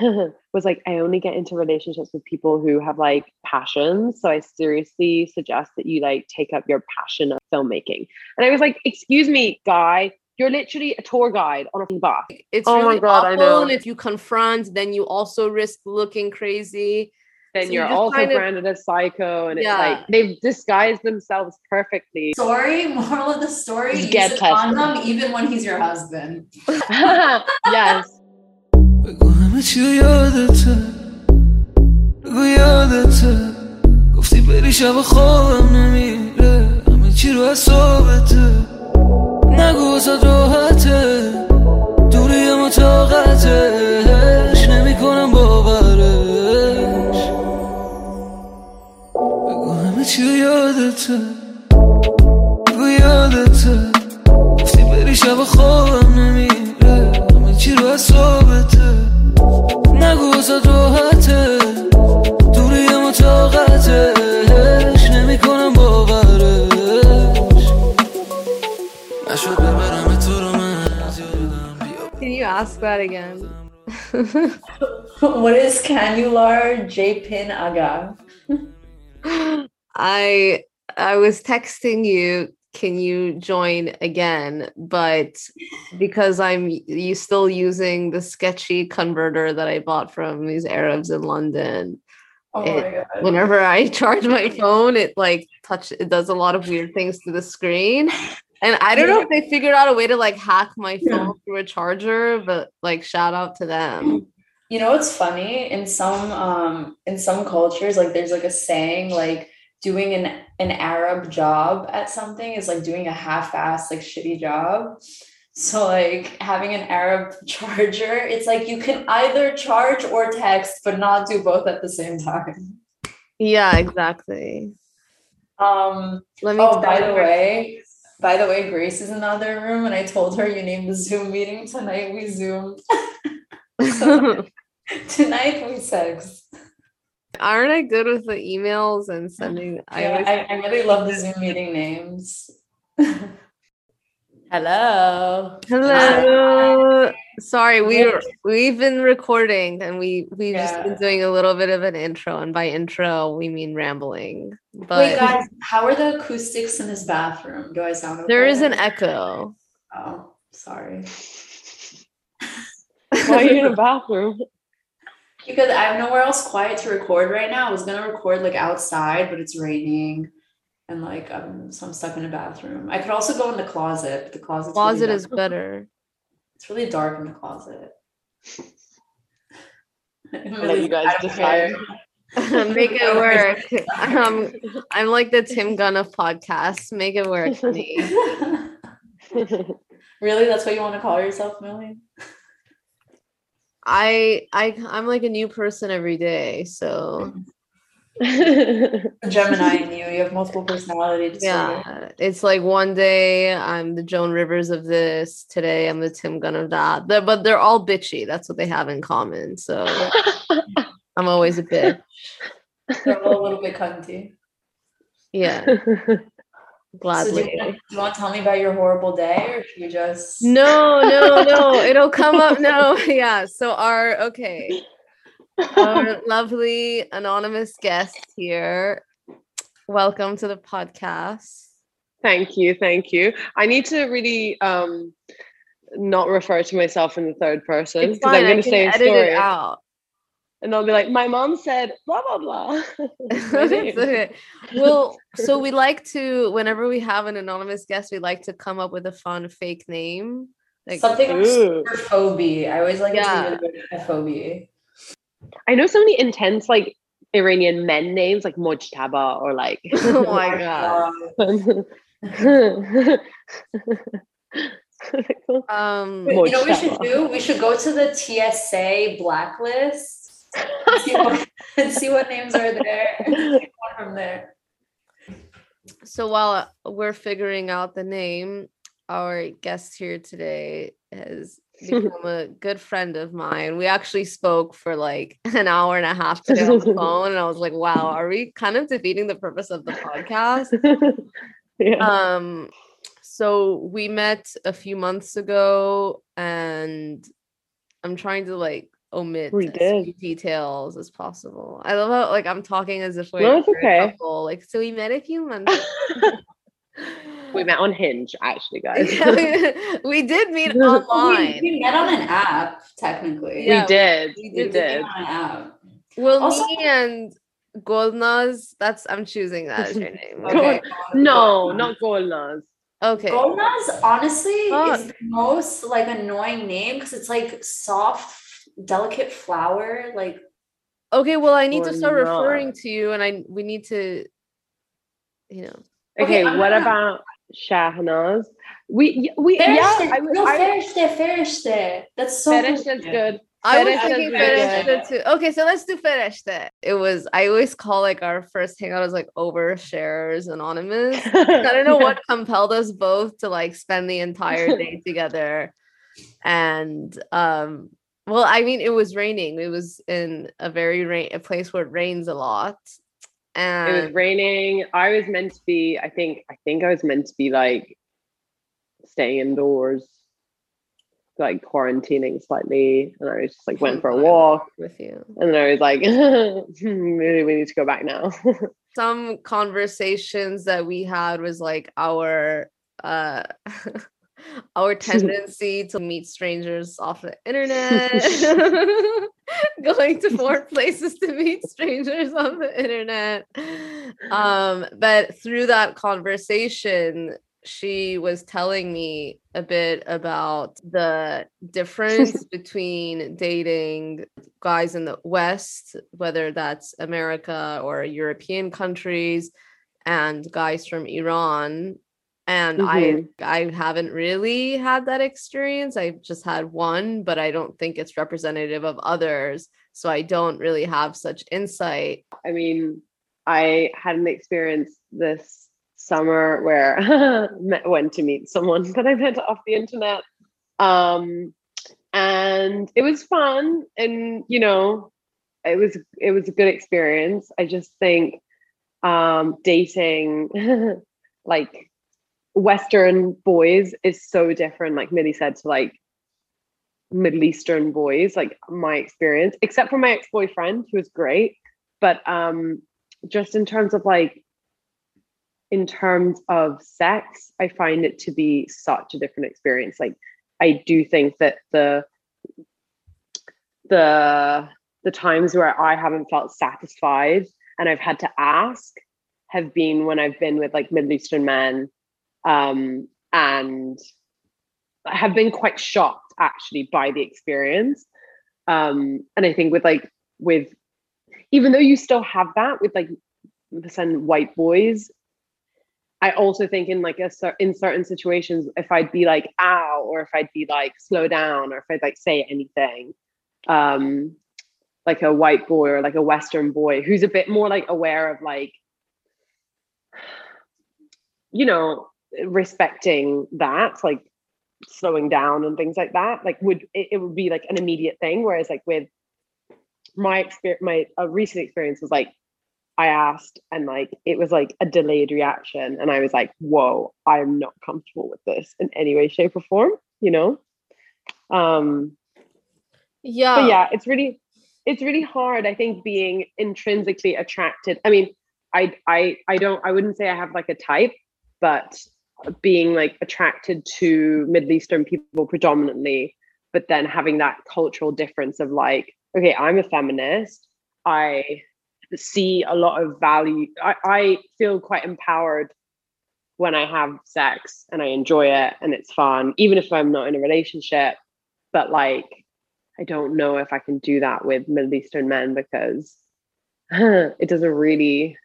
was like, I only get into relationships with people who have like passions. So I seriously suggest that you like take up your passion of filmmaking. And I was like, excuse me, guy, you're literally a tour guide on a bus. It's Oh my really God, I awful. know. And if you confront, then you also risk looking crazy. Then So you you're just also kind of- branded as psycho. And it's like they've disguised themselves perfectly. Story, moral of the story, Just use get a tested. condom even when he's your husband. yes. چی رو یادته. بگو یادته. گفتی بری شب خوابم نمیره. همه چی رو حسابته. نگو واسه راحته. دوری اما طاقتش نمی‌کنم باورش. بگو همه چی رو یادته. بگو یادته. گفتی بری شب خوابم نمیره. همه چی رو حسابته. واسه راحته دوری اما طاقتش نمیکنم باورش نشد ببرم تو رو من از یادم بیا Can you ask that again? what is cannular J pin aga? I I was texting you, can you join again? But because I'm you still using the sketchy converter that I bought from these Arabs in London, Oh It- my god. whenever I charge my phone, it like touch it does a lot of weird things to the screen. And I don't know if they figured out a way to like hack my phone through a charger, but like shout out to them. You know what's funny? In some um in some cultures, like there's like a saying like doing an an Arab job at something is like doing a half-ass like shitty job. So like having an Arab charger, it's like you can either charge or text, but not do both at the same time. Yeah, exactly. Um Let me oh by the way, by the way, Grace is in the other room and I told her you named the Zoom meeting tonight. We zoomed. tonight we sex. Aren't I good with the emails and sending? I Yeah, always I, I really love the Zoom meeting names. Hello. Hello. Sorry, we were, we've been recording and we we've just been doing a little bit of an intro, and by intro we mean rambling. But Wait, guys, how are the acoustics in this bathroom? Do I sound okay? there is an echo. Oh, sorry. Why are you in a bathroom? Because I have nowhere else quiet to record right now. I was gonna record like outside, but it's raining, and like um, so I'm stuck in a bathroom. I could also go in the closet, but the closet's really Closet dark. is better. It's really dark in the closet. I'll let you guys decide. Make it work. Um, I'm like the Tim Gunn of podcasts. Make it work for me. really, that's what you want to call yourself, Millie? I I I'm like a new person every day, so mm-hmm. Gemini in you. You have multiple personalities. disorder. yeah, it's like one day I'm the Joan Rivers of this, today I'm the Tim Gunn of that. They're- but they're all bitchy. That's what they have in common. So I'm always a bitch. They're all a little bit cunty. Yeah, So do gladly. you, want, do you want to tell me about your horrible day, or should we just? No, no, no. It'll come up. No, yeah. So our okay, our lovely anonymous guest here. Welcome to the podcast. thank you, thank you. I need to really um not refer to myself in the third person because I'm going to can say a edit story it out. And I'll be like, my mom said blah blah blah. My okay. Well, so we like to whenever we have an anonymous guest, we like to come up with a fun fake name. Like Something like Ooh. super phobia. I always like Yeah. to a phobia. I know so many intense like Iranian men names like Mojtaba or like oh my god. Um Mo- You know what we should do? We should go to the TSA blacklist and see what, and see what names are there. one from there. so while we're figuring out the name, our guest here today has become a good friend of mine. We actually spoke for like an hour and a half today on the phone, and I was like, wow, are we kind of defeating the purpose of the podcast? yeah. Um, so we met a few months ago, and I'm trying to like omit We as did. few details as possible. I love how like I'm talking as if we're, No, it's we're a couple. Like, so we met a few months. we met on Hinge, actually, guys. Yeah, we, we did meet We- We, online. we met on an app, technically. Yeah, we did. we We did did. On an app. Well, Also- me and Golnaz, that's I'm choosing that as your name. Okay. on. No, not Golnaz. Okay. Golnaz honestly is the most like annoying name because it's like soft, delicate flower. Like Okay, well, I need to start not. referring to you and I we need to you know. Okay, Okay, what gonna- about Shahnaz? We we yeah, Ferishte, I, no, I, Ferishte, Ferishte. That's so Fetish good. is good. I was Fereshte thinking is very too. Okay, so let's do Fereshte. It was I always call like our first hangout as like overshares anonymous. I don't know what compelled us both to like spend the entire day together. And um well, I mean it was raining. It was in a very rain a place where it rains a lot. It was raining. I was meant to be. I think. I think I was meant to be like staying indoors, like quarantining slightly, and I was just like went for a walk, with you. and then I was like, maybe we need to go back now. Some conversations that we had was like our uh our tendency to meet strangers off the internet going to foreign places to meet strangers on the internet. Um but through that conversation she was telling me a bit about the difference between dating guys in the west whether that's america or european countries and guys from iran and Mhm. i i haven't really had that experience i've just had one but i don't think it's representative of others so i don't really have such insight I mean, I had an experience this summer where met, went to meet someone that I met off the internet. Um, and it was fun and you know, it was it was a good experience. I just think um dating like Western boys is so different, like Millie said, to like Middle Eastern boys, like my experience, except for my ex-boyfriend, who was great. But um just in terms of like in terms of sex i find it to be such a different experience. Like i do think that the the the times where i haven't felt satisfied and i've had to ask have been when i've been with like middle eastern men um and have been quite shocked actually by the experience. Um and i think with like with even though you still have that with like percent white boys i also think in like a in certain situations if i'd be like ow or if i'd be like slow down or if i'd like say anything um like a white boy or like a western boy who's a bit more like aware of like you know respecting that like slowing down and things like that like would it, it would be like an immediate thing whereas like with my experience my a recent experience was like i asked and like it was like a delayed reaction and i was like whoa i am not comfortable with this in any way shape or form you know? Um yeah. but yeah it's really it's really hard i think being intrinsically attracted i mean i i i don't i wouldn't say i have like a type but being like attracted to middle eastern people predominantly but then having that cultural difference of like okay i'm a feminist. I see a lot of value i, I feel quite empowered when i have sex and i enjoy it and it's fun even if i'm not in a relationship. But like I don't know if I can do that with Middle Eastern men because it doesn't really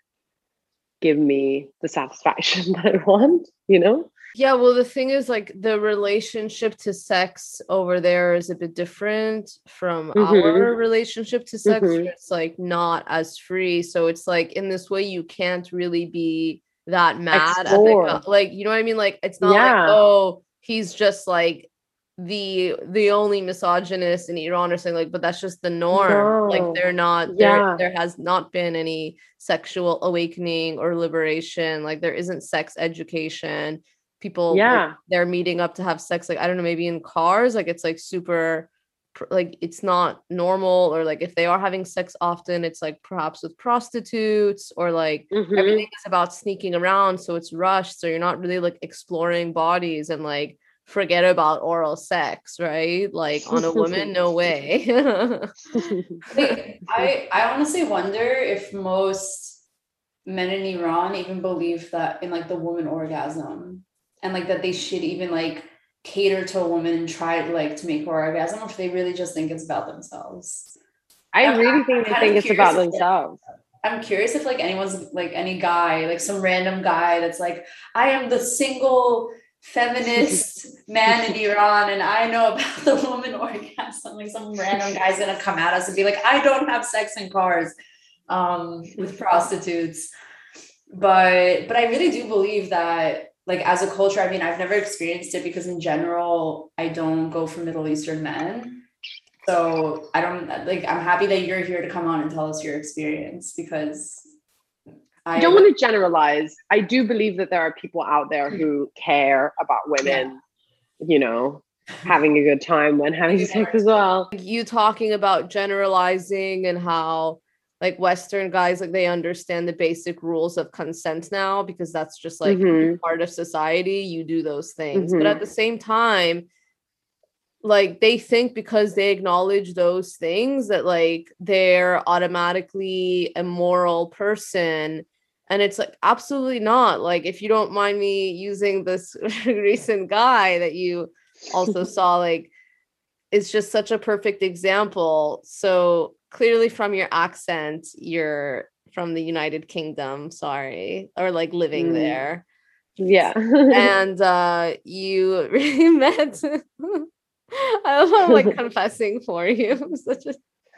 give me the satisfaction that I want, you know? Yeah, well, the thing is, like, the relationship to sex over there is a bit different from our Mhm. relationship to sex. Mhm. It's like not as free. So it's like in this way, you can't really be that mad at the Like, you know what I mean? Like, it's not Yeah. like, oh, he's just like the the only misogynist in Iran or saying like, but that's just the norm. No. Like they're not Yeah. there there has not been any sexual awakening or liberation. Like there isn't sex education. People like, Yeah. they're meeting up to have sex like i don't know maybe in cars like it's like super like it's not normal or like if they are having sex often it's like perhaps with prostitutes or like Mhm. everything is about sneaking around so it's rushed so you're not really like exploring bodies and like forget about oral sex right like on a woman no way I I honestly wonder if most men in Iran even believe that in like the woman orgasm and like that they should even like cater to a woman and try like to make her orgasm or if they really just think it's about themselves. I I'm- really I'm think they think it's about curious if- themselves. I'm curious if like anyone's like any guy, like some random guy that's like, I am the single feminist man in Iran and I know about the woman orgasm. Like some random guy's gonna come at us and be like, I don't have sex in cars um with prostitutes. But but I really do believe that like as a culture, I mean, I've never experienced it because in general, I don't go for Middle Eastern men. So I don't like I'm happy that you're here to come on and tell us your experience because I don't want to generalize. I do believe that there are people out there who care about women, you know, having a good time when having sex as well. You talking about generalizing and how like western guys like they understand the basic rules of consent now because that's just like Mhm. part of society you do those things Mhm. but at the same time like they think because they acknowledge those things that like they're automatically a moral person and it's like absolutely not like if you don't mind me using this recent guy that you also saw like it's just such a perfect example so clearly from your accent you're from the united kingdom sorry or like living Mm. there Yeah. and uh you really met I love I'm like confessing for you. I'm Such a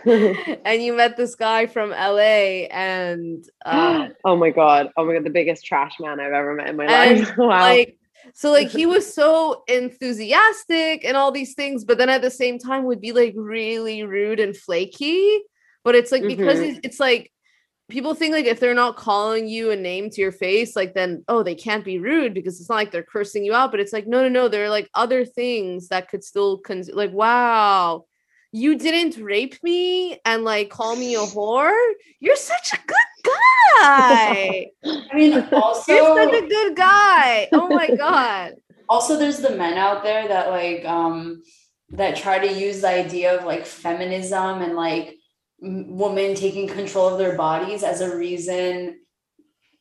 and you met this guy from LA and uh oh my god. Oh my god, the biggest trash man I've ever met in my life. wow. like so like he was so enthusiastic and all these things but then at the same time would be like really rude and flaky but it's like because Mhm. it's, like people think like if they're not calling you a name to your face like then oh they can't be rude because it's not like they're cursing you out but it's like no no no there are like other things that could still cons- like wow you didn't rape me and like call me a whore you're such a good guy I mean also you're such a good guy. Oh my god. also there's the men out there that like um that try to use the idea of like feminism and like women taking control of their bodies as a reason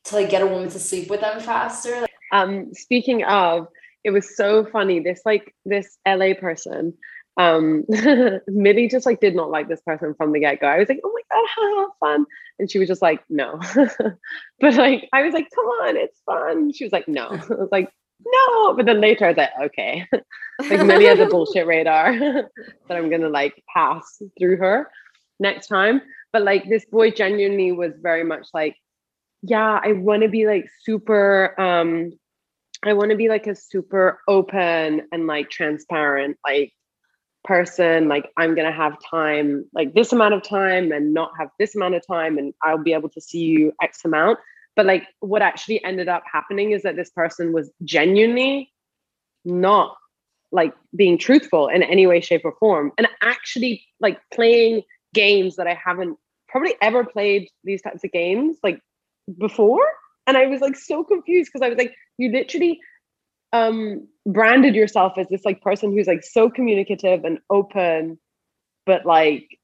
to like get a woman to sleep with them faster like, um speaking of it was so funny this like this la person um millie just like did not like this person from the get-go. I was like oh my god how fun. And she was just like no. But like i was like come on it's fun. She was like no. I was like no. But then later i was like okay. Like millie has a bullshit radar that i'm gonna like pass through her next time. But like this boy genuinely was very much like yeah i want to be like super um I want to be like a super open and like transparent like person like I'm going to have time like this amount of time and not have this amount of time and I'll be able to see you x amount. But like what actually ended up happening is that this person was genuinely not like being truthful in any way shape or form. And actually like playing games that I haven't probably ever played these types of games like before. And I was like so confused because I was like you literally um branded yourself as this like person who's like so communicative and open but like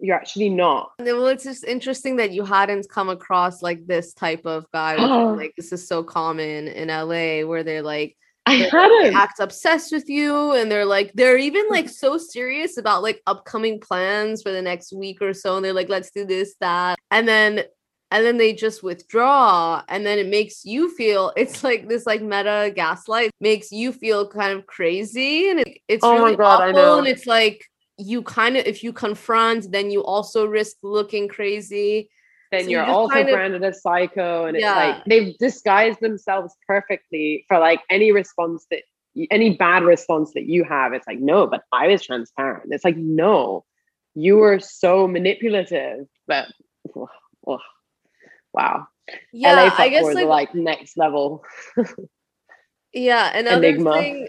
you're actually not. Well, it's just interesting that you hadn't come across like this type of guy. like this is so common in LA where they're like I hadn't. act obsessed with you and they're like they're even hmm. like so serious about like upcoming plans for the next week or so and they're like let's do this that. And then and then they just withdraw and then it makes you feel it's like this like meta gaslight makes you feel kind of crazy and it, it's Oh my really God, I awful know. and it's like you kind of if you confront then you also risk looking crazy. Then So you you're just also kind of- branded as psycho and it's like they've disguised themselves perfectly for like any response that any bad response that you have. It's like no but i was transparent. It's like no you were so manipulative but ugh, ugh, wow yeah LA i guess like, like next level yeah and another enigma. thing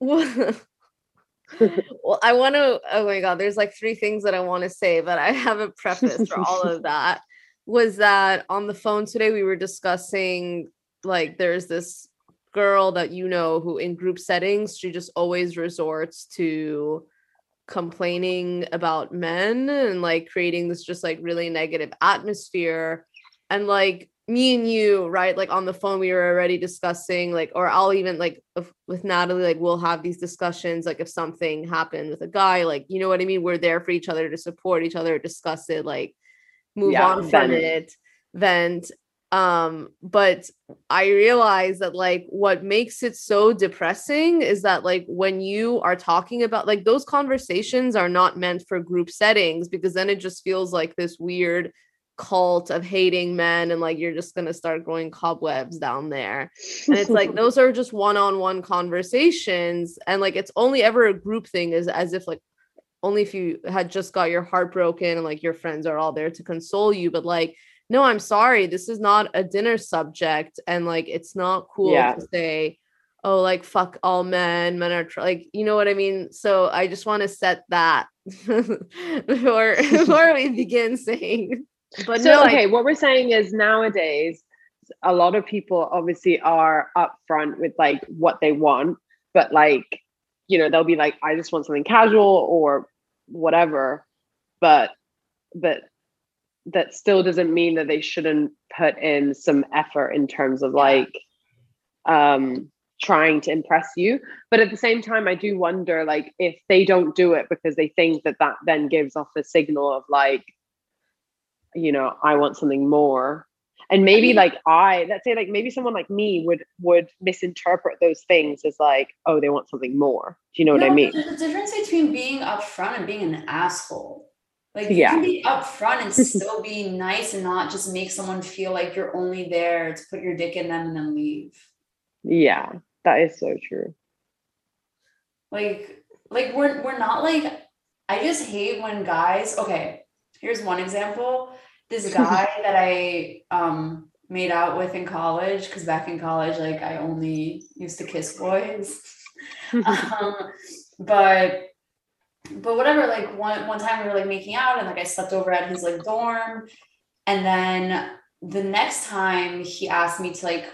well, I want to. Oh my god, there's like three things that I want to say, but I have a preface for all of that. Was that on the phone today? We were discussing like there's this girl that you know who in group settings she just always resorts to complaining about men and like creating this just like really negative atmosphere and like me and you right like on the phone we were already discussing like or i'll even like if, with natalie like we'll have these discussions like if something happened with a guy like you know what i mean we're there for each other to support each other discuss it like move Yeah, on from vent. it vent um but i realize that like what makes it so depressing is that like when you are talking about like those conversations are not meant for group settings because then it just feels like this weird cult of hating men and like you're just going to start growing cobwebs down there and it's like those are just one-on-one conversations and like it's only ever a group thing is as if like only if you had just got your heart broken and like your friends are all there to console you but like no i'm sorry this is not a dinner subject and like it's not cool Yeah. to say oh like fuck all men men are tr-, like you know what i mean so i just want to set that before before we begin saying but so no I- okay, what we're saying is nowadays a lot of people obviously are upfront with like what they want, but like you know they'll be like, I just want something casual or whatever, but but that still doesn't mean that they shouldn't put in some effort in terms of like um trying to impress you. But at the same time i do wonder like if they don't do it because they think that that then gives off a signal of like you know i want something more and maybe like i let's say like maybe someone like me would would misinterpret those things as like oh they want something more do you know what i mean There's a difference between being upfront and being an asshole. Like you Yeah. can be upfront and still be nice and not just make someone feel like you're only there to put your dick in them and then leave. yeah that is so true Like, like we're we're not like I just hate when guys. Okay, here's one example. This guy that I um made out with in college, because back in college, like I only used to kiss boys. um, but but whatever like one one time we were like making out and like i slept over at his like dorm and then the next time he asked me to like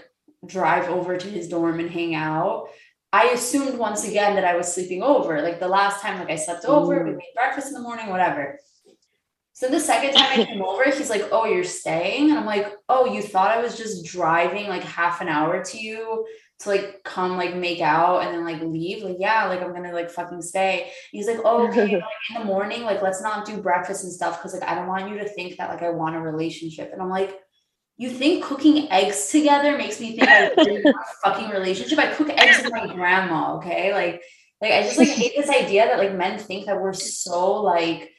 drive over to his dorm and hang out i assumed once again that i was sleeping over like the last time like i slept over we Mm. made breakfast in the morning whatever so the second time i came over he's like oh you're staying and i'm like oh you thought i was just driving like half an hour to you to like come like make out and then like leave like yeah like i'm gonna like fucking stay he's like oh okay like in the morning like let's not do breakfast and stuff because like i don't want you to think that like i want a relationship and i'm like you think cooking eggs together makes me think I really want a fucking relationship? I cook eggs with my grandma, okay? Like, like I just like hate this idea that like men think that we're so like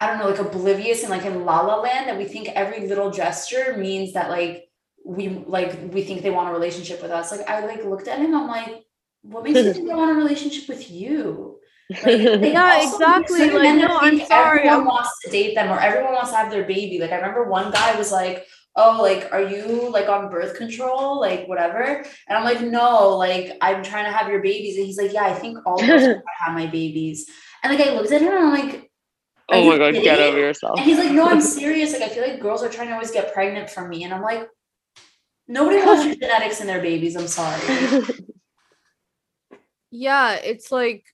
I don't know, like oblivious and like in La La Land that we think every little gesture means that like we like we think they want a relationship with us. Like I like looked at him, I'm like, what makes you think they want a relationship with you? Like, they Yeah, exactly. Like, men no, I'm sorry, Everyone I'm- wants to date them, or everyone wants to have their baby. Like I remember one guy was like, "Oh, like, are you like on birth control, like whatever?" And I'm like, "No, like I'm trying to have your babies." And he's like, "Yeah, I think all girls want to have my babies." And like I looked at him, and I'm like, "Are oh my god get over yourself And he's like, "No, I'm serious. Like I feel like girls are trying to always get pregnant from me." And I'm like, "Nobody wants your genetics in their babies. I'm sorry." yeah it's like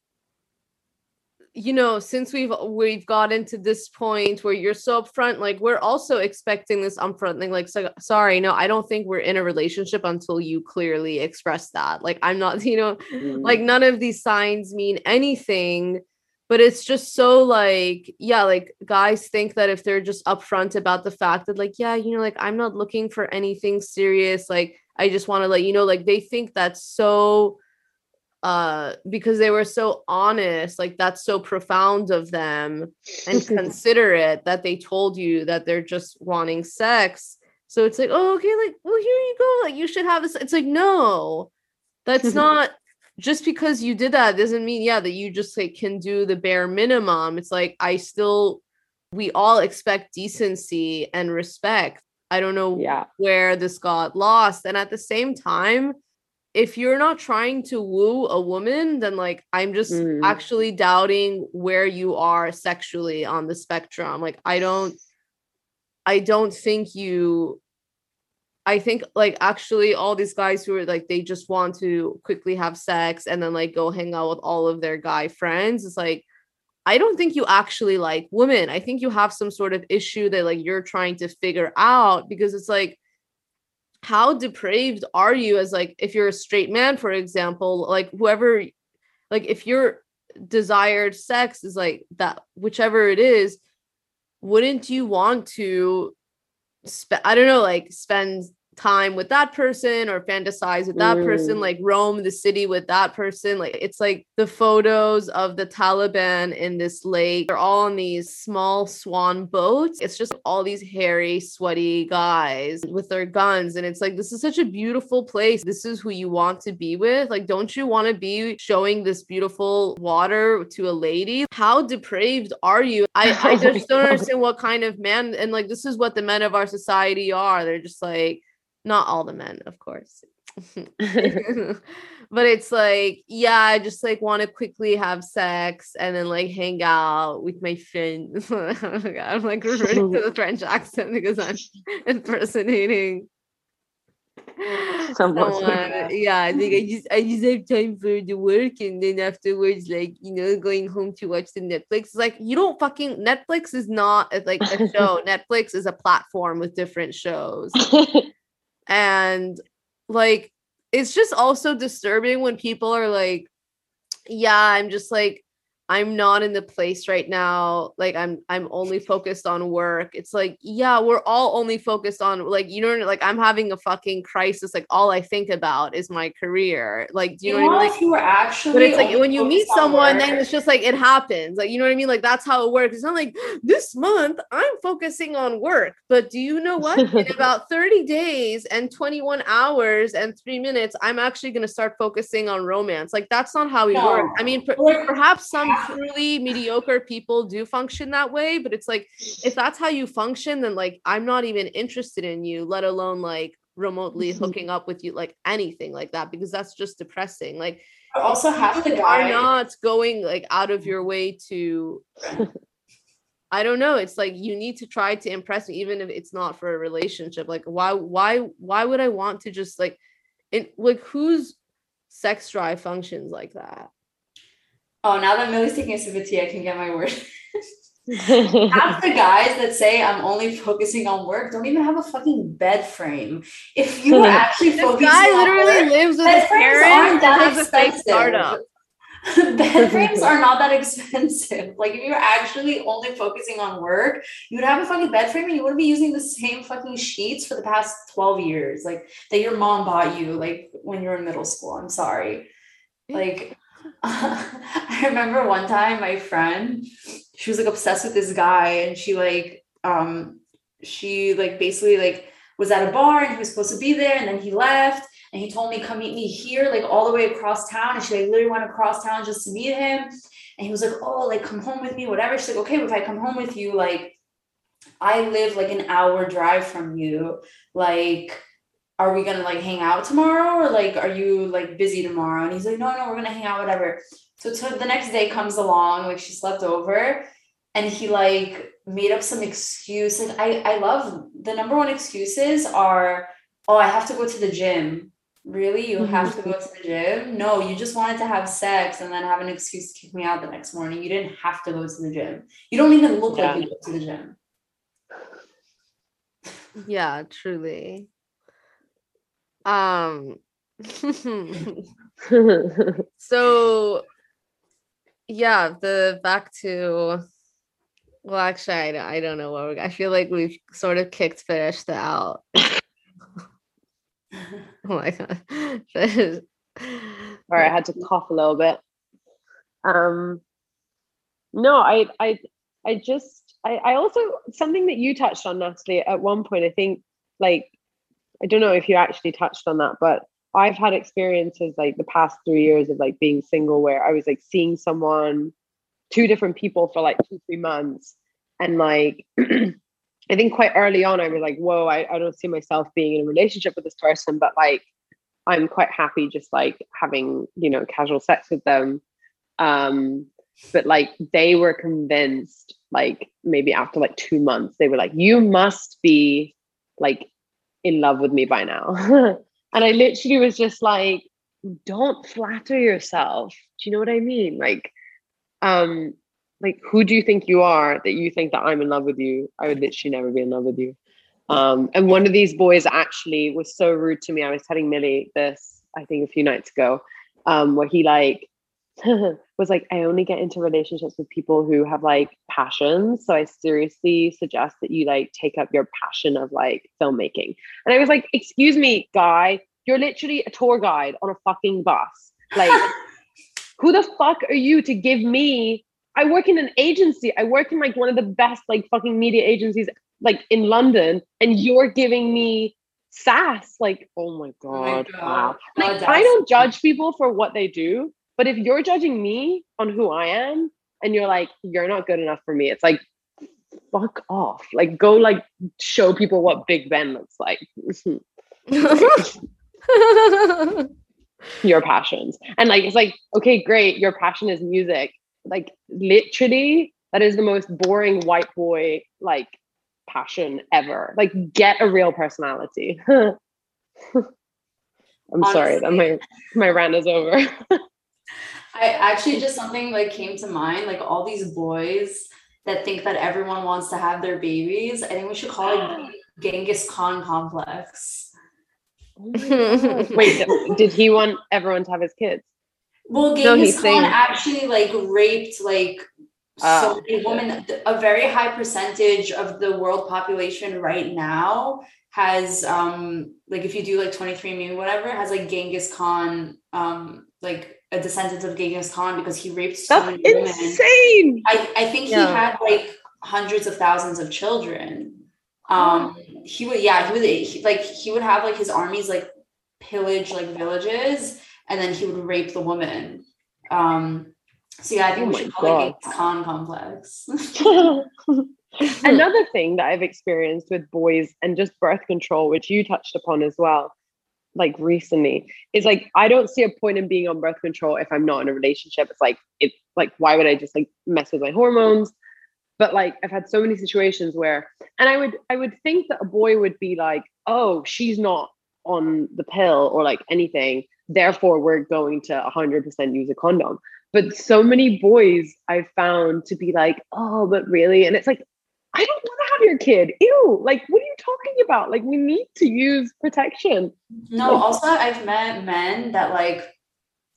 you know since we've we've gotten to this point where you're so upfront like we're also expecting this upfront thing like so, sorry no i don't think we're in a relationship until you clearly express that like i'm not you know mm. like none of these signs mean anything but it's just so like yeah like guys think that if they're just upfront about the fact that like yeah you know like i'm not looking for anything serious like i just want to let you know like they think that's so uh because they were so honest like that's so profound of them and considerate that they told you that they're just wanting sex. So it's like oh okay like well here you go like you should have this it's like no that's not just because you did that doesn't mean yeah that you just like can do the bare minimum it's like i still we all expect decency and respect i don't know yeah where this got lost and at the same time if you're not trying to woo a woman, then like I'm just Mm. actually doubting where you are sexually on the spectrum. Like I don't I don't think you I think like actually all these guys who are like they just want to quickly have sex and then like go hang out with all of their guy friends. It's like I don't think you actually like women. I think you have some sort of issue that like you're trying to figure out because it's like how depraved are you as like if you're a straight man for example like whoever like if your desired sex is like that whichever it is wouldn't you want to i don't know like spend time with that person or fantasize with that person Mm. like roam the city with that person like it's like the photos of the taliban in this lake they're all on these small swan boats. It's just all these hairy sweaty guys with their guns and it's like this is such a beautiful place. This is who you want to be with. Like don't you want to be showing this beautiful water to a lady? How depraved are you? I i Oh just don't understand what kind of man and like this is what the men of our society are. They're just like not all the men of course. But it's like yeah i just like want to quickly have sex and then like hang out with my friends Oh my God, i'm like reverting to the french accent because i'm impersonating. Someone. someone yeah I think i just i just have time for the work and then afterwards like you know going home to watch the netflix. It's like you don't fucking netflix is not uh, like a show. Netflix is a platform with different shows and like it's just also disturbing when people are like yeah i'm just like i'm not in the place right now like i'm i'm only focused on work it's like yeah we're all only focused on like you know like i'm having a fucking crisis like all i think about is my career like do you know what i mean like you were actually but it's like when you meet someone, then it's just like it happens. Like you know what I mean? Like that's how it works. It's not like this month I'm focusing on work. But do you know what? In about 30 days and 21 hours and three minutes, I'm actually gonna start focusing on romance. Like that's not how we work. I mean, per- perhaps some truly mediocre people do function that way, but it's like if that's how you function, then like I'm not even interested in you, let alone like remotely Mhm. hooking up with you, like anything like that, because that's just depressing. Like also half the you are not going like out of your way to I don't know. It's like you need to try to impress me, even if it's not for a relationship. Like, why, why, why would I want to just like, it like whose sex drive functions like that? Oh, now that Millie's taking a sip of tea, I can get my word. Half the guys that say I'm only focusing on work don't even have a fucking bed frame. If you were actually This focusing guy on literally work, lives with bed frames parents aren't that has a fake expensive. startup. bed frames are not that expensive. Like if you're actually only focusing on work, you would have a fucking bed frame and you wouldn't be using the same fucking sheets for the past 12 years, like that your mom bought you, like when you were in middle school. I'm sorry. Like I remember one time my friend, she was like obsessed with this guy and she like um she like basically like was at a bar and he was supposed to be there and then he left and he told me come meet me here like all the way across town and she like literally went across town just to meet him and he was like oh like come home with me whatever. She's like okay if I come home with you like I live like an hour drive from you like are we gonna like hang out tomorrow or like are you like busy tomorrow? And he's like no no we're gonna hang out whatever. So to the next day comes along like she slept over and he like made up some excuse like i i love the number one excuses are oh i have to go to the gym. Really? You mm-hmm. have to go to the gym? No you just wanted to have sex and then have an excuse to kick me out the next morning. You didn't have to go to the gym. You don't even look Yeah. like you go to the gym. Yeah, truly. Um so yeah, the back to well actually I, don't- I don't know what we're, I feel like we've sort of kicked fish out. Oh my god. Sorry, I had to cough a little bit. Um, no, I, I, I just, I, I also something that you touched on, Natalie, at one point. I think, like, I don't know if you actually touched on that, but I've had experiences like the past three years of like being single, where I was like seeing someone, two different people for like two, three months, and like. I think quite early on, I was like, whoa, I, I don't see myself being in a relationship with this person. But like I'm quite happy just like having, you know, casual sex with them. Um, but like they were convinced, like maybe after like two months, they were like, you must be like in love with me by now. and I literally was just like, don't flatter yourself. Do you know what I mean? Like, um, like who do you think you are that you think that I'm in love with you? I would literally never be in love with you. Um, and one of these boys actually was so rude to me. I was telling Millie this, I think, a few nights ago, um, where he like was like, I only get into relationships with people who have like passions. So I seriously suggest that you like take up your passion of like filmmaking. And I was like, excuse me, guy, you're literally a tour guide on a fucking bus. Like, who the fuck are you to give me? I work in an agency. I work in like one of the best like fucking media agencies like in London and you're giving me sass. Like, oh my God. God. Wow. Like, I don't judge people for what they do, but if you're judging me on who I am and you're like, you're not good enough for me, it's like, fuck off. Like, go like show people what Big Ben looks like. your passions. And like, it's like, okay, great. Your passion is music. Like, literally, that is the most boring white boy like passion ever. Like, get a real personality. I'm sorry that my my rant is over. I actually just something like came to mind, like all these boys that think that everyone wants to have their babies. I think we should call it Genghis Khan complex. Wait, did he want everyone to have his kids? Well, No, Genghis he's Khan saying- actually like raped like Ah, so many women. A very high percentage of the world population right now has um like if you do like 23andMe whatever has like Genghis Khan um like a descendant of Genghis Khan because he raped so That's many women. insane. I, I think he had like hundreds of thousands of children. Um, he would, yeah, he would he, like he would have like his armies like pillage like villages, and then he would rape the woman. Um, so yeah, I think Oh we my should call it God. Genghis Khan complex. Another thing that I've experienced with boys and just birth control, which you touched upon as well, like recently, is like I don't see a point in being on birth control if I'm not in a relationship. It's like it's like why would I just like mess with my hormones? But like I've had so many situations where, and I would I would think that a boy would be like, oh, she's not on the pill or like anything, therefore we're going to 100% use a condom. But so many boys I've found to be like, oh, but really? And it's like, I don't have your kid. Ew. Like, what are you talking about? Like, we need to use protection. No, also I've met men that like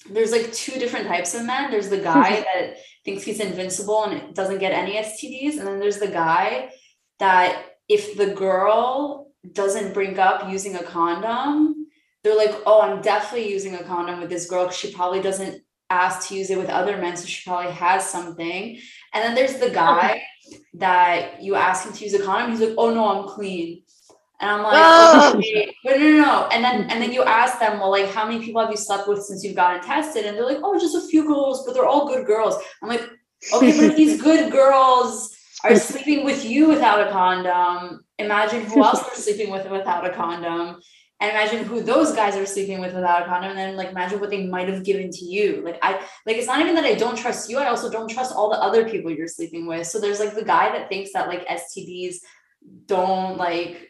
there's like two different types of men. There's the guy that thinks he's invincible and doesn't get any STDs, and then there's the guy that if the girl doesn't bring up using a condom, they're like, "Oh, I'm definitely using a condom with this girl she probably doesn't ask to use it with other men, so she probably has something." And then there's the guy that you ask him to use a condom, he's like, "Oh no, I'm clean." And I'm like, Oh. okay, but no, no, no. And then and then you ask them, well, like, how many people have you slept with since you've gotten tested? And they're like, oh, just a few girls, but they're all good girls. I'm like, okay, but if these good girls are sleeping with you without a condom, imagine who else they're sleeping with without a condom. And imagine who those guys are sleeping with without a condom, and then like imagine what they might have given to you. Like I like it's not even that I don't trust you, I also don't trust all the other people you're sleeping with. So there's like the guy that thinks that like STDs don't like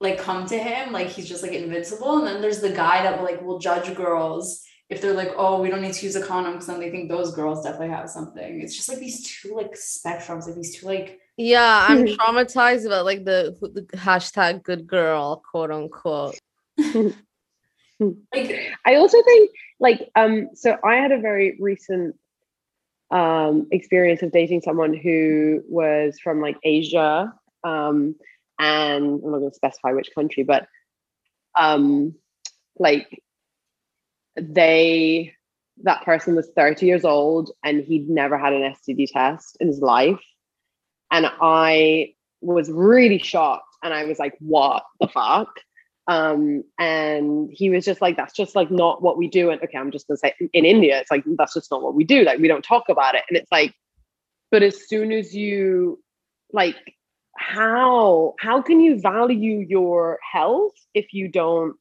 like come to him like he's just like invincible and then there's the guy that like will judge girls if they're like oh we don't need to use a condom because then they think those girls definitely have something it's just like these two like spectrums like these two like Yeah, I'm traumatized about like the, the hashtag good girl, quote unquote. like I also think like um so I had a very recent um experience of dating someone who was from like Asia um and I'm not going to specify which country but um like they that person was 30 years old and he'd never had an STD test in his life and I was really shocked and I was like what the fuck? Um and he was just like that's just like not what we do and okay i'm just gonna say in india it's like that's just not what we do like we don't talk about it. And it's like but as soon as you like how how can you value your health if you don't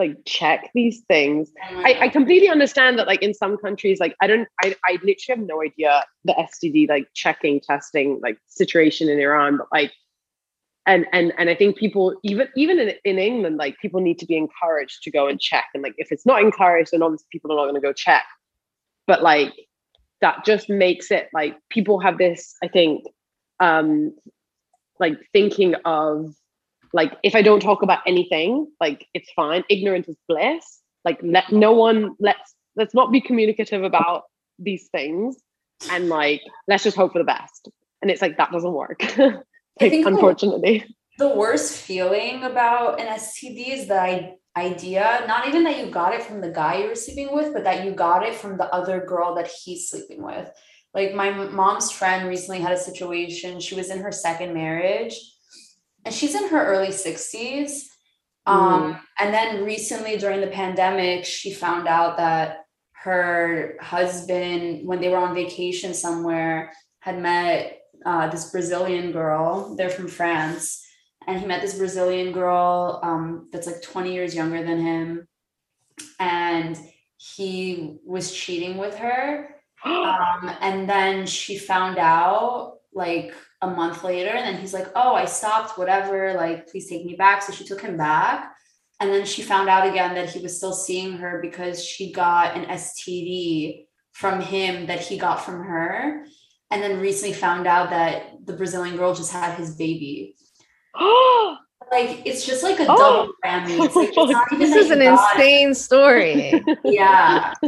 like check these things. Oh I, I completely understand that like in some countries, like I don't I, I literally have no idea the STD like checking, testing like situation in Iran, but like and and and I think people even even in, in England, like people need to be encouraged to go and check. And like if it's not encouraged, then obviously people are not gonna go check. But like that just makes it like people have this, I think, um like thinking of like if I don't talk about anything, like it's fine. Ignorance is bliss. Like let no one let's let's not be communicative about these things and like let's just hope for the best. And it's like that doesn't work. like, the- unfortunately. the worst feeling about an STD is the i- idea, not even that you got it from the guy you're sleeping with, but that you got it from the other girl that he's sleeping with. Like my mom's friend recently had a situation. She was in her second marriage and she's in her early 60s. Um, and then recently during the pandemic, she found out that her husband, when they were on vacation somewhere, had met uh, this Brazilian girl. They're from France and he met this Brazilian girl um, that's like 20 years younger than him, and he was cheating with her. Um, and then she found out like a month later, and then he's like, "Oh, I stopped. Whatever. Like, please take me back." So she took him back, and then she found out again that he was still seeing her because she got an STD from him that he got from her, and then recently found out that the Brazilian girl just had his baby oh like it's just like a Oh. double whammy. It's like it's not This is an got it. insane story. Yeah.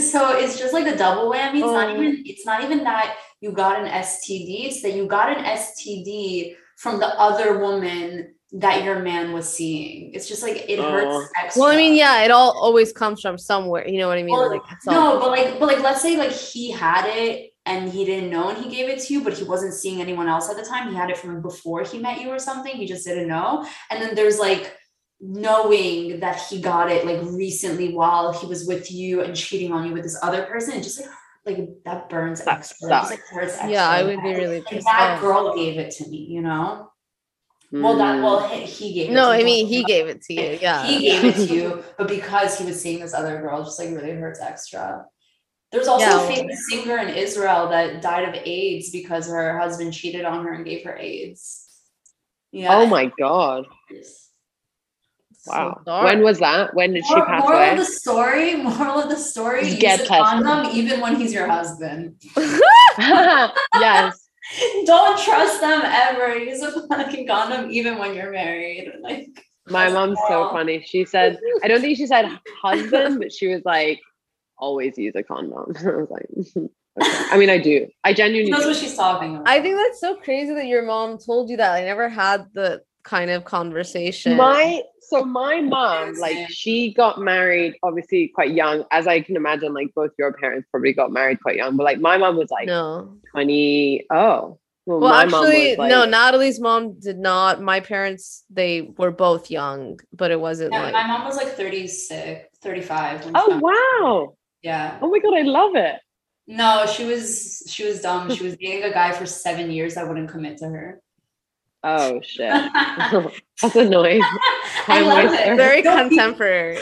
so it's just like a double whammy. It's not Oh. even it's not even that you got an STD, it's that you got an STD from the other woman that your man was seeing. It's just like it Oh. hurts extra. well, I mean, yeah, it all always comes from somewhere. You know what I mean? Well, like it's all No, but like, but like, let's say like he had it and he didn't know and he gave it to you, but he wasn't seeing anyone else at the time. He had it from before he met you or something. He just didn't know. And then there's like knowing that he got it like recently while he was with you and cheating on you with this other person. It just like like that burns That extra. It like, hurts extra. Yeah, I would be Like, really like, pissed that off. girl gave it to me, you know. Well, that Mm. well he, he gave. it no, to I mean, he gave it to you. Yeah. He gave it to you, but because he was seeing this other girl, just like really hurts extra. There's also Yeah. a famous singer in Israel that died of AIDS because her husband cheated on her and gave her AIDS. Yeah. Oh my god. So Wow. dark. when was that? When did she Mor- pass moral away? of the story, moral of the story, Just use get a condom even when he's your husband. yes. Don't trust them ever. Use a fucking condom even when you're married. Like My That's mom's so funny. She said, I don't think she said husband, but she was like, always use a condom. I was like, okay. I mean, I do. I genuinely knows do. what she's talking about. I think that's so crazy that your mom told you that. I never had the kind of conversation. My so my mom, like she got married obviously quite young, as I can imagine, like both your parents probably got married quite young, but like my mom was like no. 20. Oh. Well, Well, my mom actually, was like, no. Natalie's mom did not. My parents, they were both young, but it wasn't Yeah, like. my mom was like 36, 35. when Oh wow. Yeah. Oh my god, I love it. No, she was she was dumb. She was dating a guy for seven years that wouldn't commit to her. Oh shit. That's annoying. I love waster. it. very No, pe- contemporary.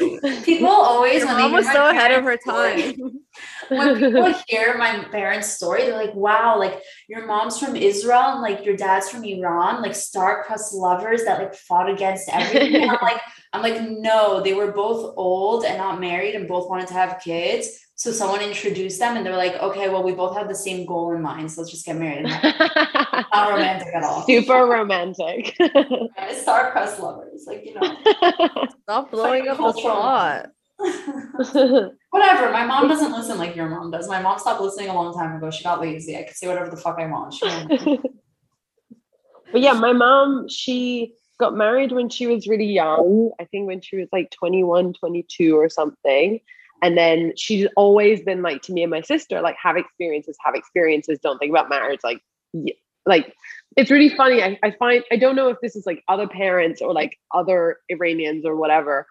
People always Your when they mom was so ahead of her parents' story- time. when people hear my parents' story, they're like, wow, like your mom's from Israel and like your dad's from Iran, like star-crossed lovers that like fought against everything. I'm like, I'm like, no, they were both old and not married and both wanted to have kids. So someone introduced them and they're like, okay, well, we both have the same goal in mind. So let's just get married. and Not romantic at all. Super romantic. Star-crossed lovers, like, you know. Stop blowing up the cultural. Whatever. My mom doesn't listen like your mom does. My mom stopped listening a long time ago. She got lazy. I could say whatever the fuck I want. She but yeah, my mom, she got married when she was really young. I think when she was like 21, 22 or something. And then she's always been like to me and my sister, like have experiences, have experiences, don't think about marriage. Like, y- like it's really funny. I, I find I don't know if this is like other parents or like other Iranians or whatever.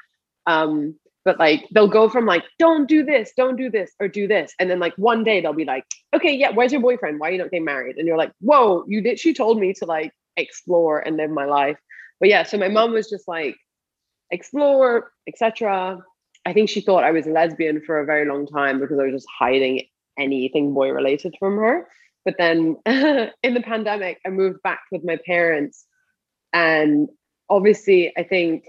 Um, but like they'll go from like, don't do this, don't do this, or do this. And then like one day they'll be like, okay, yeah, where's your boyfriend? Why are you not getting married? And you're like, whoa, you did she told me to like explore and live my life. But yeah, so my mom was just like, explore, etc. I think she thought I was a lesbian for a very long time because I was just hiding anything boy related from her. But then in the pandemic, I moved back with my parents. And obviously, I think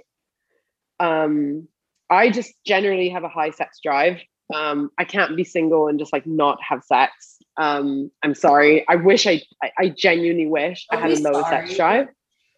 um, I just generally have a high sex drive. Um, I can't be single and just like not have sex. Um, I'm sorry. I wish I, I, I genuinely wish Don't I had a lower sorry. sex drive.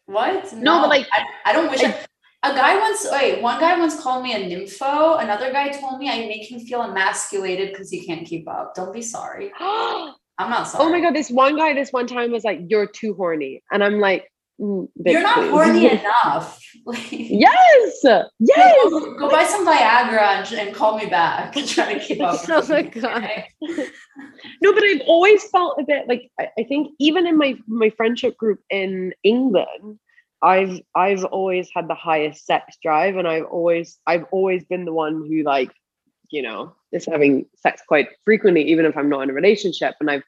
What? No, but, like, I, I don't wish. I- I, a guy once, wait, one guy once called me a nympho. Another guy told me I make him feel emasculated because he can't keep up. Don't be sorry. oh I'm not sorry. Oh my god, this one guy this one time was like, "You're too horny," and I'm like, mm, You're not please." horny enough. Like, yes, yes. Go, go buy some Viagra and, and call me back and try to keep up. Oh my God. okay? No, but I've always felt a bit like I, I think even in my my friendship group in England, I've I've always had the highest sex drive, and I've always I've always been the one who like you know is having sex quite frequently, even if I'm not in a relationship, and I've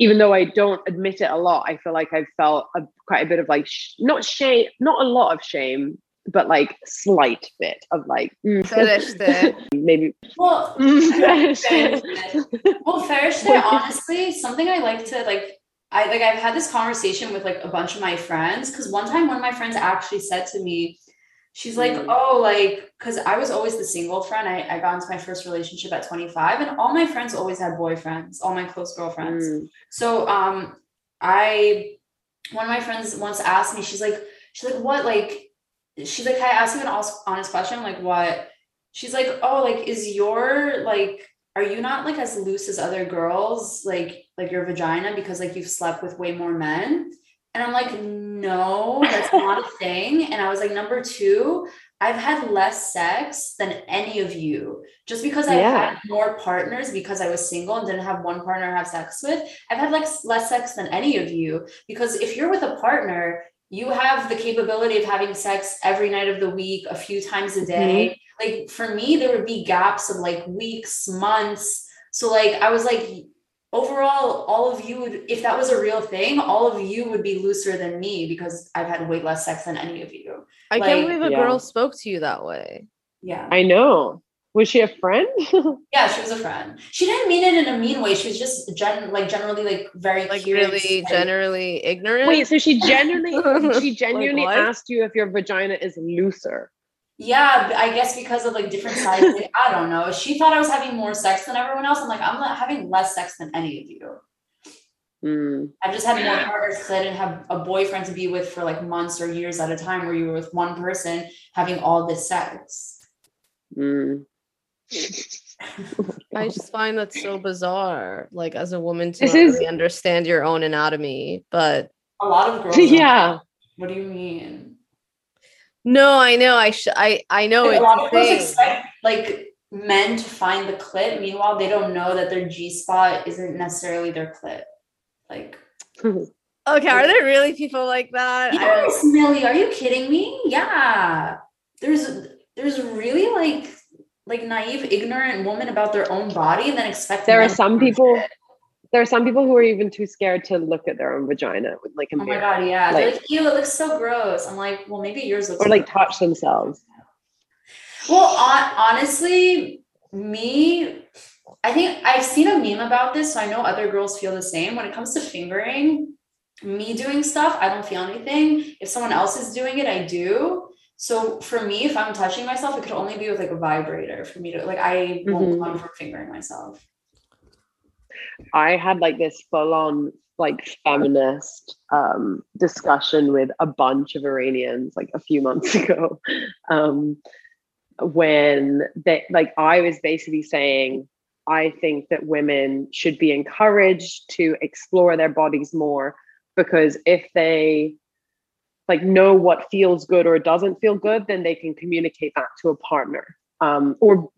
even though I don't admit it a lot, I feel like I've felt a, quite a bit of like sh- not shame, not a lot of shame, but like slight bit of like mm, Fetish there. maybe Well, mm, Fetish fetish. well, Fetish Day, honestly, something I like to like. I like I've had this conversation with like a bunch of my friends because one time one of my friends actually said to me, she's like, Mm. oh, like because I was always the single friend. I, I got into my first relationship at 25, and all my friends always had boyfriends, all my close girlfriends. Mm. So um I one of my friends once asked me, she's like, she's like, what like she's like, I asked you an honest, honest question, like what? She's like, oh, like is your like are you not like as loose as other girls, like like your vagina because like you've slept with way more men? And I'm like, no, that's not a thing. And I was like, number two, I've had less sex than any of you. Just because I Yeah. had more partners because I was single and didn't have one partner to have sex with, I've had like less sex than any of you. Because if you're with a partner, you have the capability of having sex every night of the week, a few times a day. Mm-hmm. Like for me, there would be gaps of like weeks, months. So like I was like, overall, all of you would, if that was a real thing, all of you would be looser than me because I've had way less sex than any of you. I Like, can't believe a yeah. girl spoke to you that way. Yeah. I know. Was she a friend? Yeah, she was a friend. She didn't mean it in a mean way. She was just gen like generally like very Like curious, really like- generally ignorant. Wait, so she genuinely she genuinely what? asked you if your vagina is looser. Yeah, I guess because of like different sizes. like, I don't know. She thought I was having more sex than everyone else. I'm like, I'm not having less sex than any of you. Mm. I've just had more partners because I didn't have a boyfriend to be with for like months or years at a time where you were with one person having all this sex. Mm. I just find that so bizarre. Like as a woman to This not is- really understand your own anatomy, but A lot of girls. yeah. What do you mean? no, I know. I sh- I I know Like, a it's lot of girls expect like men to find the clit. Meanwhile, they don't know that their G spot isn't necessarily their clit. Like, Okay, are there really people like that? I don't- yes, Millie, are you kidding me? Yeah. There's there's really like like naive, ignorant women about their own body and then expect There are some people- it. There are some people who are even too scared to look at their own vagina with like a Oh my god, yeah. Like- like, ew, it looks so gross. I'm like, well, maybe yours looks or like gross. touch themselves. Well, on, honestly, me, I think I've seen a meme about this, so I know other girls feel the same. When it comes to fingering, me doing stuff, I don't feel anything. If someone else is doing it, I do. So for me, if I'm touching myself, it could only be with like a vibrator for me to like. I won't Mhm. come from fingering myself. I had like this full on like feminist um, discussion with a bunch of Iranians like a few months ago. Um, when they like I was basically saying I think that women should be encouraged to explore their bodies more because if they like know what feels good or doesn't feel good, then they can communicate that to a partner um, or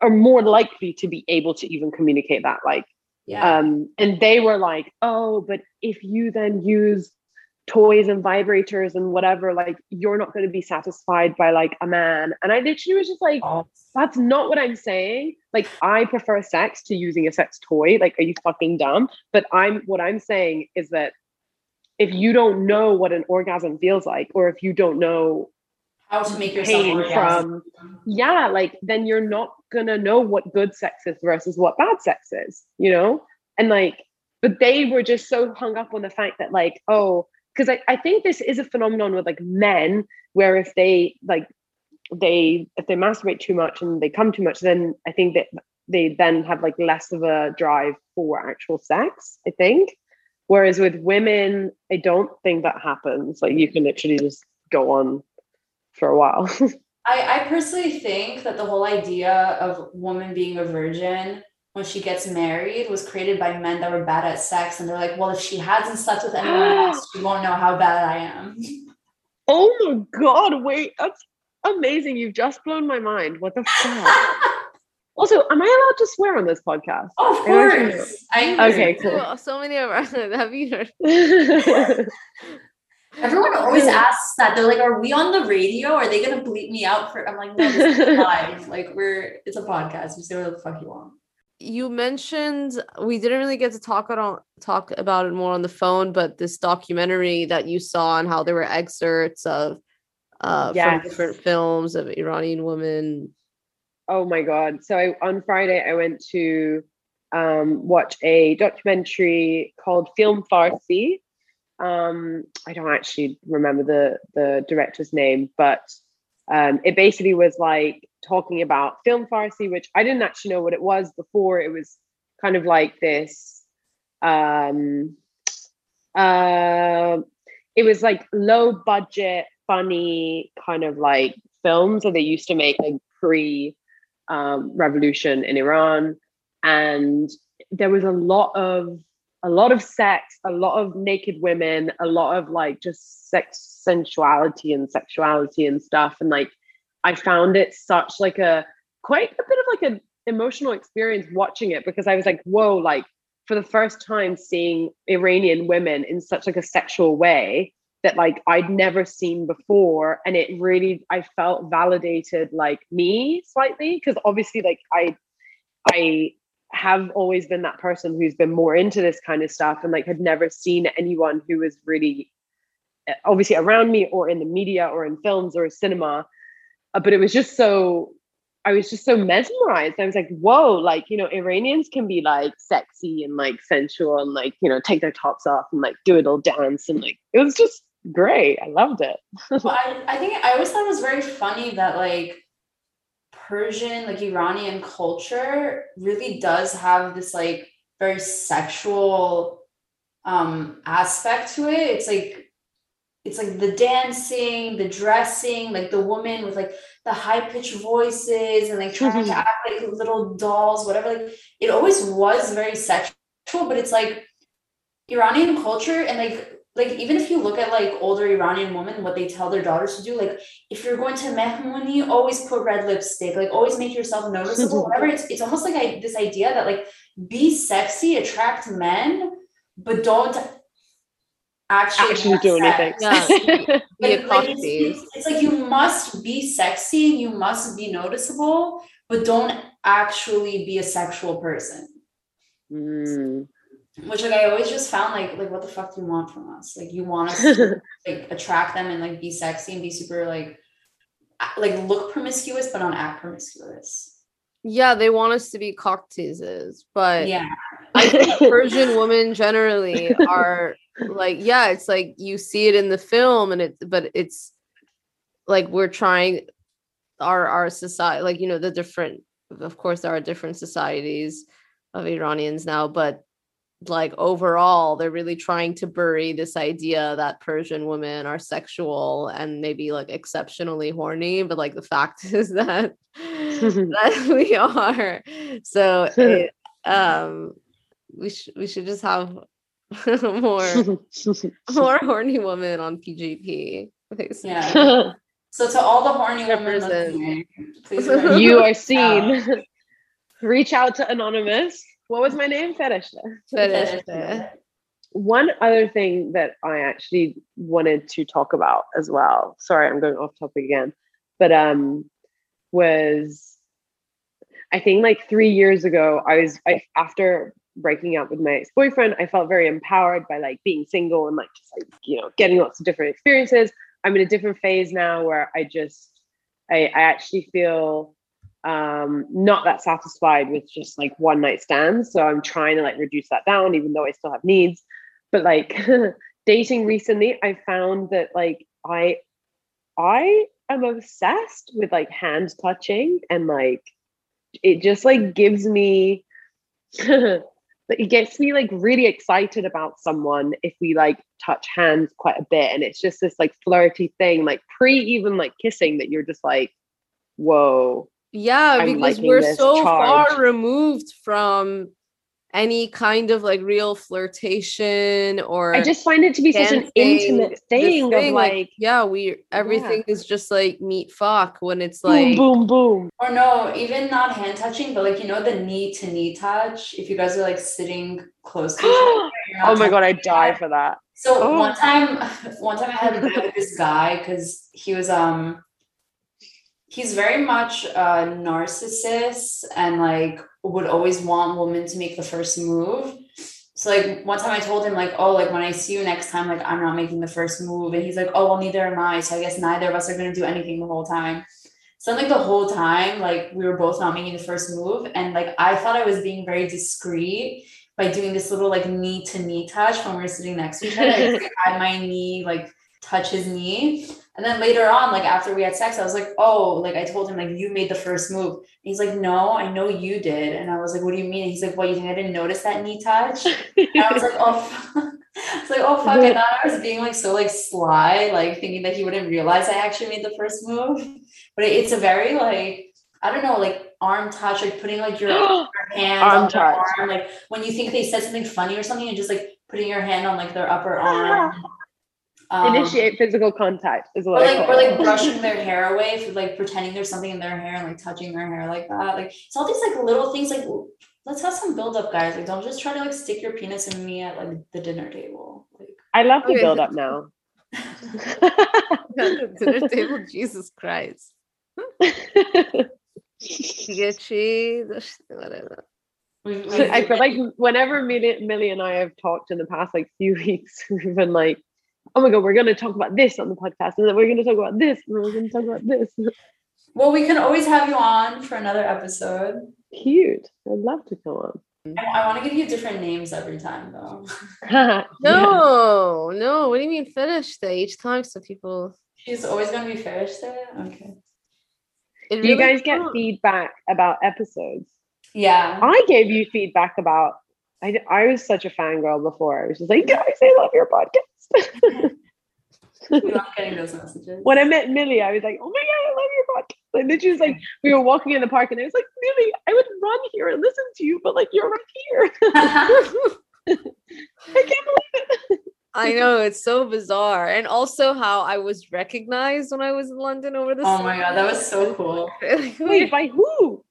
are more likely to be able to even communicate that like Yeah. um, and they were like, oh, but if you then use toys and vibrators and whatever, like you're not going to be satisfied by like a man. And I literally was just like, that's not what I'm saying. Like, I prefer sex to using a sex toy. Like, are you fucking dumb? But I'm what I'm saying is that if you don't know what an orgasm feels like, or if you don't know How to make yourself pain orgasm. from yeah like then you're not gonna know what good sex is versus what bad sex is you know and like but they were just so hung up on the fact that like oh because I, I think this is a phenomenon with like men where if they like they if they masturbate too much and they come too much then i think that they then have like less of a drive for actual sex i think whereas with women i don't think that happens. Like you can literally just go on for a while. I, I personally think that the whole idea of woman being a virgin when she gets married was created by men that were bad at sex and they're like well if she hasn't slept with anyone else she won't know how bad i am. Oh my god wait that's amazing. You've just blown my mind. What the fuck also am i allowed to swear on this podcast of I don't think course I Okay, agree. cool. Well, so many of us have you heard? everyone always asks that they're like are we on the radio are they gonna bleep me out for i'm like no this is live like we're it's a podcast you say what the fuck you want You mentioned we didn't really get to talk about talk about it more on the phone, but this documentary that you saw and how there were excerpts of uh Yes. from different films of Iranian women. Oh my god! So I, on Friday I went to um, watch a documentary called Film Farsi. Um, I don't actually remember the the director's name, but um, it basically was like talking about film Farsi, which I didn't actually know what it was before. It was kind of like this. Um, uh, it was like low budget, funny kind of like films that they used to make like pre um, revolution in Iran, and there was a lot of a lot of sex, a lot of naked women, a lot of like just sex, sensuality, and sexuality and stuff. And like, I found it such like a quite a bit of like an emotional experience watching it because I was like, whoa, like for the first time seeing Iranian women in such like a sexual way that like I'd never seen before and it really I felt validated like me slightly because obviously like I I have always been that person who's been more into this kind of stuff and like had never seen anyone who was really uh, obviously around me or in the media or in films or cinema Uh, but it was just so I was just so mesmerized. I was like, whoa, like, you know, Iranians can be like sexy and like sensual and like, you know, take their tops off and like do a little dance. And like, it was just great. I loved it. I, I think I always thought it was very funny that like Persian, like Iranian culture really does have this like very sexual um aspect to it. It's like it's like the dancing, the dressing, like the woman with like the high pitched voices and like trying to act like little dolls, whatever. Like it always was very sexual, but it's like Iranian culture and like like even if you look at like older Iranian women, what they tell their daughters to do, like if you're going to mehmuni, always put red lipstick, like always make yourself noticeable, whatever. It's it's almost like I, this idea that like be sexy, attract men, but don't actually, Actually do sex. anything. Yeah. Be a Like, like, it's, it's- it's like you must be sexy, and you must be noticeable, but don't actually be a sexual person. Mm. Which like I always just found like like what the fuck do you want from us? Like you want us to like attract them and like be sexy and be super like like look promiscuous but not act promiscuous. Yeah, they want us to be cock teases, but Yeah. I think Persian women generally are like, yeah, it's like you see it in the film and it but it's like we're trying our our society like you know the different of course there are different societies of Iranians now, but like overall they're really trying to bury this idea that Persian women are sexual and maybe like exceptionally horny, but like the fact is that that we are. So it, um we should we should just have more more horny women on PGP. basically. Yeah. So to all the horny women Represent. listening, please you are seen. Reach out to Anonymous. What was my name? Fetish. Fetish. One other thing that I actually wanted to talk about as well. Sorry, I'm going off topic again, but um, was I think like three years ago, I was I after breaking up with my ex boyfriend, I felt very empowered by like being single and like just like you know getting lots of different experiences. I'm in a different phase now where I just I, I actually feel um not that satisfied with just like one night stands. So I'm trying to like reduce that down, even though I still have needs. But like dating recently, I found that like I I am obsessed with like hand touching and like it just like gives me it gets me like really excited about someone if we like touch hands quite a bit and it's just this like flirty thing like pre even like kissing that you're just like whoa Yeah, I'm because we're so charge. far removed from any kind of like real flirtation or i just find it to be such an intimate thing, thing, of like, yeah, we everything is just like meet fuck when it's like boom boom boom Or no, even not hand touching, but like you know the knee to knee touch. If you guys are like sitting close to each other, oh my god i touching die for that So Oh. one time, one time I had a date with this guy because he was um, he's very much a narcissist and like would always want women to make the first move. So like one time I told him like, oh, like when I see you next time, like I'm not making the first move, and he's like, oh, well, neither am I. So I guess neither of us are gonna do anything the whole time. So like the whole time, like we were both not making the first move, and like I thought I was being very discreet by doing this little like knee to knee touch when we were sitting next to each other. I just had my knee like touch his knee. And then later on, like after we had sex, I was like, oh, like I told him, like, you made the first move. And he's like, no, I know you did. And I was like, what do you mean? And he's like, what, you think I didn't notice that knee touch? And I was like, oh, it's like, oh, fuck. I thought I was being like so like sly, like thinking that he wouldn't realize I actually made the first move. But it- it's a very like, I don't know, like arm touch, like putting like your hand Arm on their touch. arm, like when you think they said something funny or something, and just like putting your hand on like their upper arm. Um, initiate physical contact is or what I like call or like brushing their hair away for like pretending there's something in their hair and like touching their hair like that. Like it's all these like little things like let's have some build up guys. Like don't just try to like stick your penis in me at like the dinner table. Like I love the Okay. build up now. dinner table. Jesus Christ. Gucci, whatever. we, we, I feel like whenever Millie, Millie and I have talked in the past like few weeks, we've been like, oh my god, we're gonna talk about this on the podcast, and then we're gonna talk about this, and then we're gonna talk about this. well, we can always have you on for another episode. Cute. I'd love to come on. I, I want to give you different names every time though. Yeah. No, no. What do you mean finish that each time so people She's always gonna be Farish there. Okay. it Do you guys get counts. feedback about episodes? Yeah. I gave you feedback about. I, I was such a fangirl before. I was just like, guys, I love your podcast. We love getting those messages. when I met Millie, I was like, oh my god, I love your podcast. And then she was like, we were walking in the park, and I was like, Millie, I would run here and listen to you, but like you're right here. I can't believe it. I know it's so bizarre, and also how I was recognized when I was in London over the oh my god, that was so cool. Wait, Wait, by who?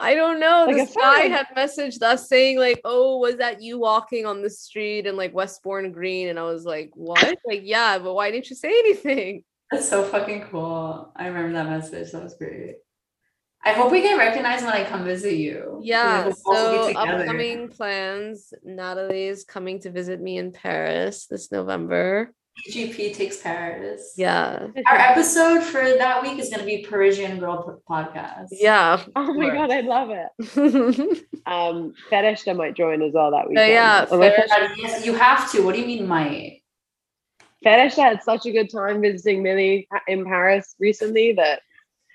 I don't know. Like this guy had messaged us saying like, "Oh, was that you walking on the street in like Westbourne Green?" And I was like, "What?" Like, yeah, but why didn't you say anything? That's so fucking cool. I remember that message. That was great. I hope we get recognized when I come visit you. Yeah. We'll So upcoming plans. Natalie is coming to visit me in Paris this November. GP takes Paris. Yeah. Our episode for that week is going to be Parisian Girl Podcast. Yeah. Oh my god, I love it. Um, Fetish might join as well that weekend. yeah, Unless- Fetish- Uh, yes, you have to. What do you mean, might? Fetish had such a good time visiting Millie in Paris recently that,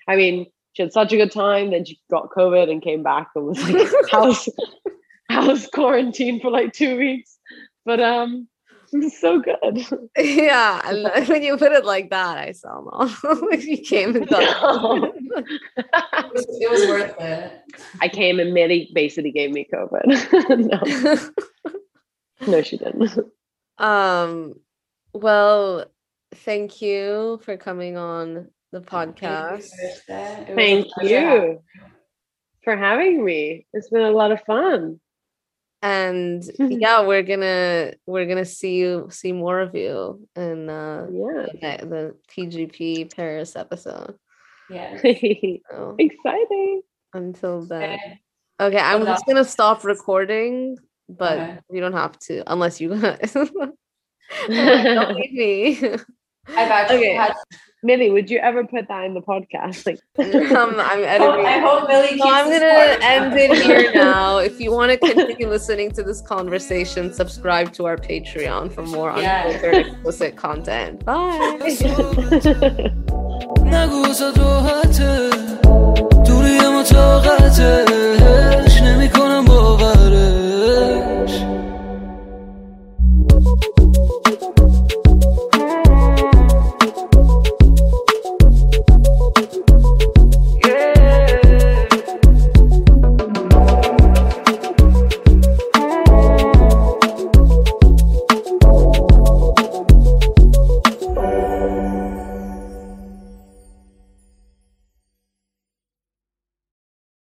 I mean, she had such a good time. Then she got COVID and came back and was like house house quarantine for like two weeks. But um, it so good. yeah. I lo- when you put it like that, I saw them all. you came and got It was, it was worth it. I came and Millie basically gave me COVID. no, no, she didn't. um well thank you for coming on the podcast It was a Thank you for having me. It's been a lot of fun. And yeah we're gonna we're gonna see you see more of you in uh Yeah. the, the tgp paris episode yeah so Exciting. until then Okay. okay i'm just gonna stop recording but Okay. you don't have to unless you guys don't leave me I've actually Okay. had. Millie, would you ever put that in the podcast? Like, um, I'm editing. I hope Millie. Keeps so I'm gonna end it here now. if you want to continue listening to this conversation, subscribe to our Patreon for more yes. unfiltered, explicit content. Bye.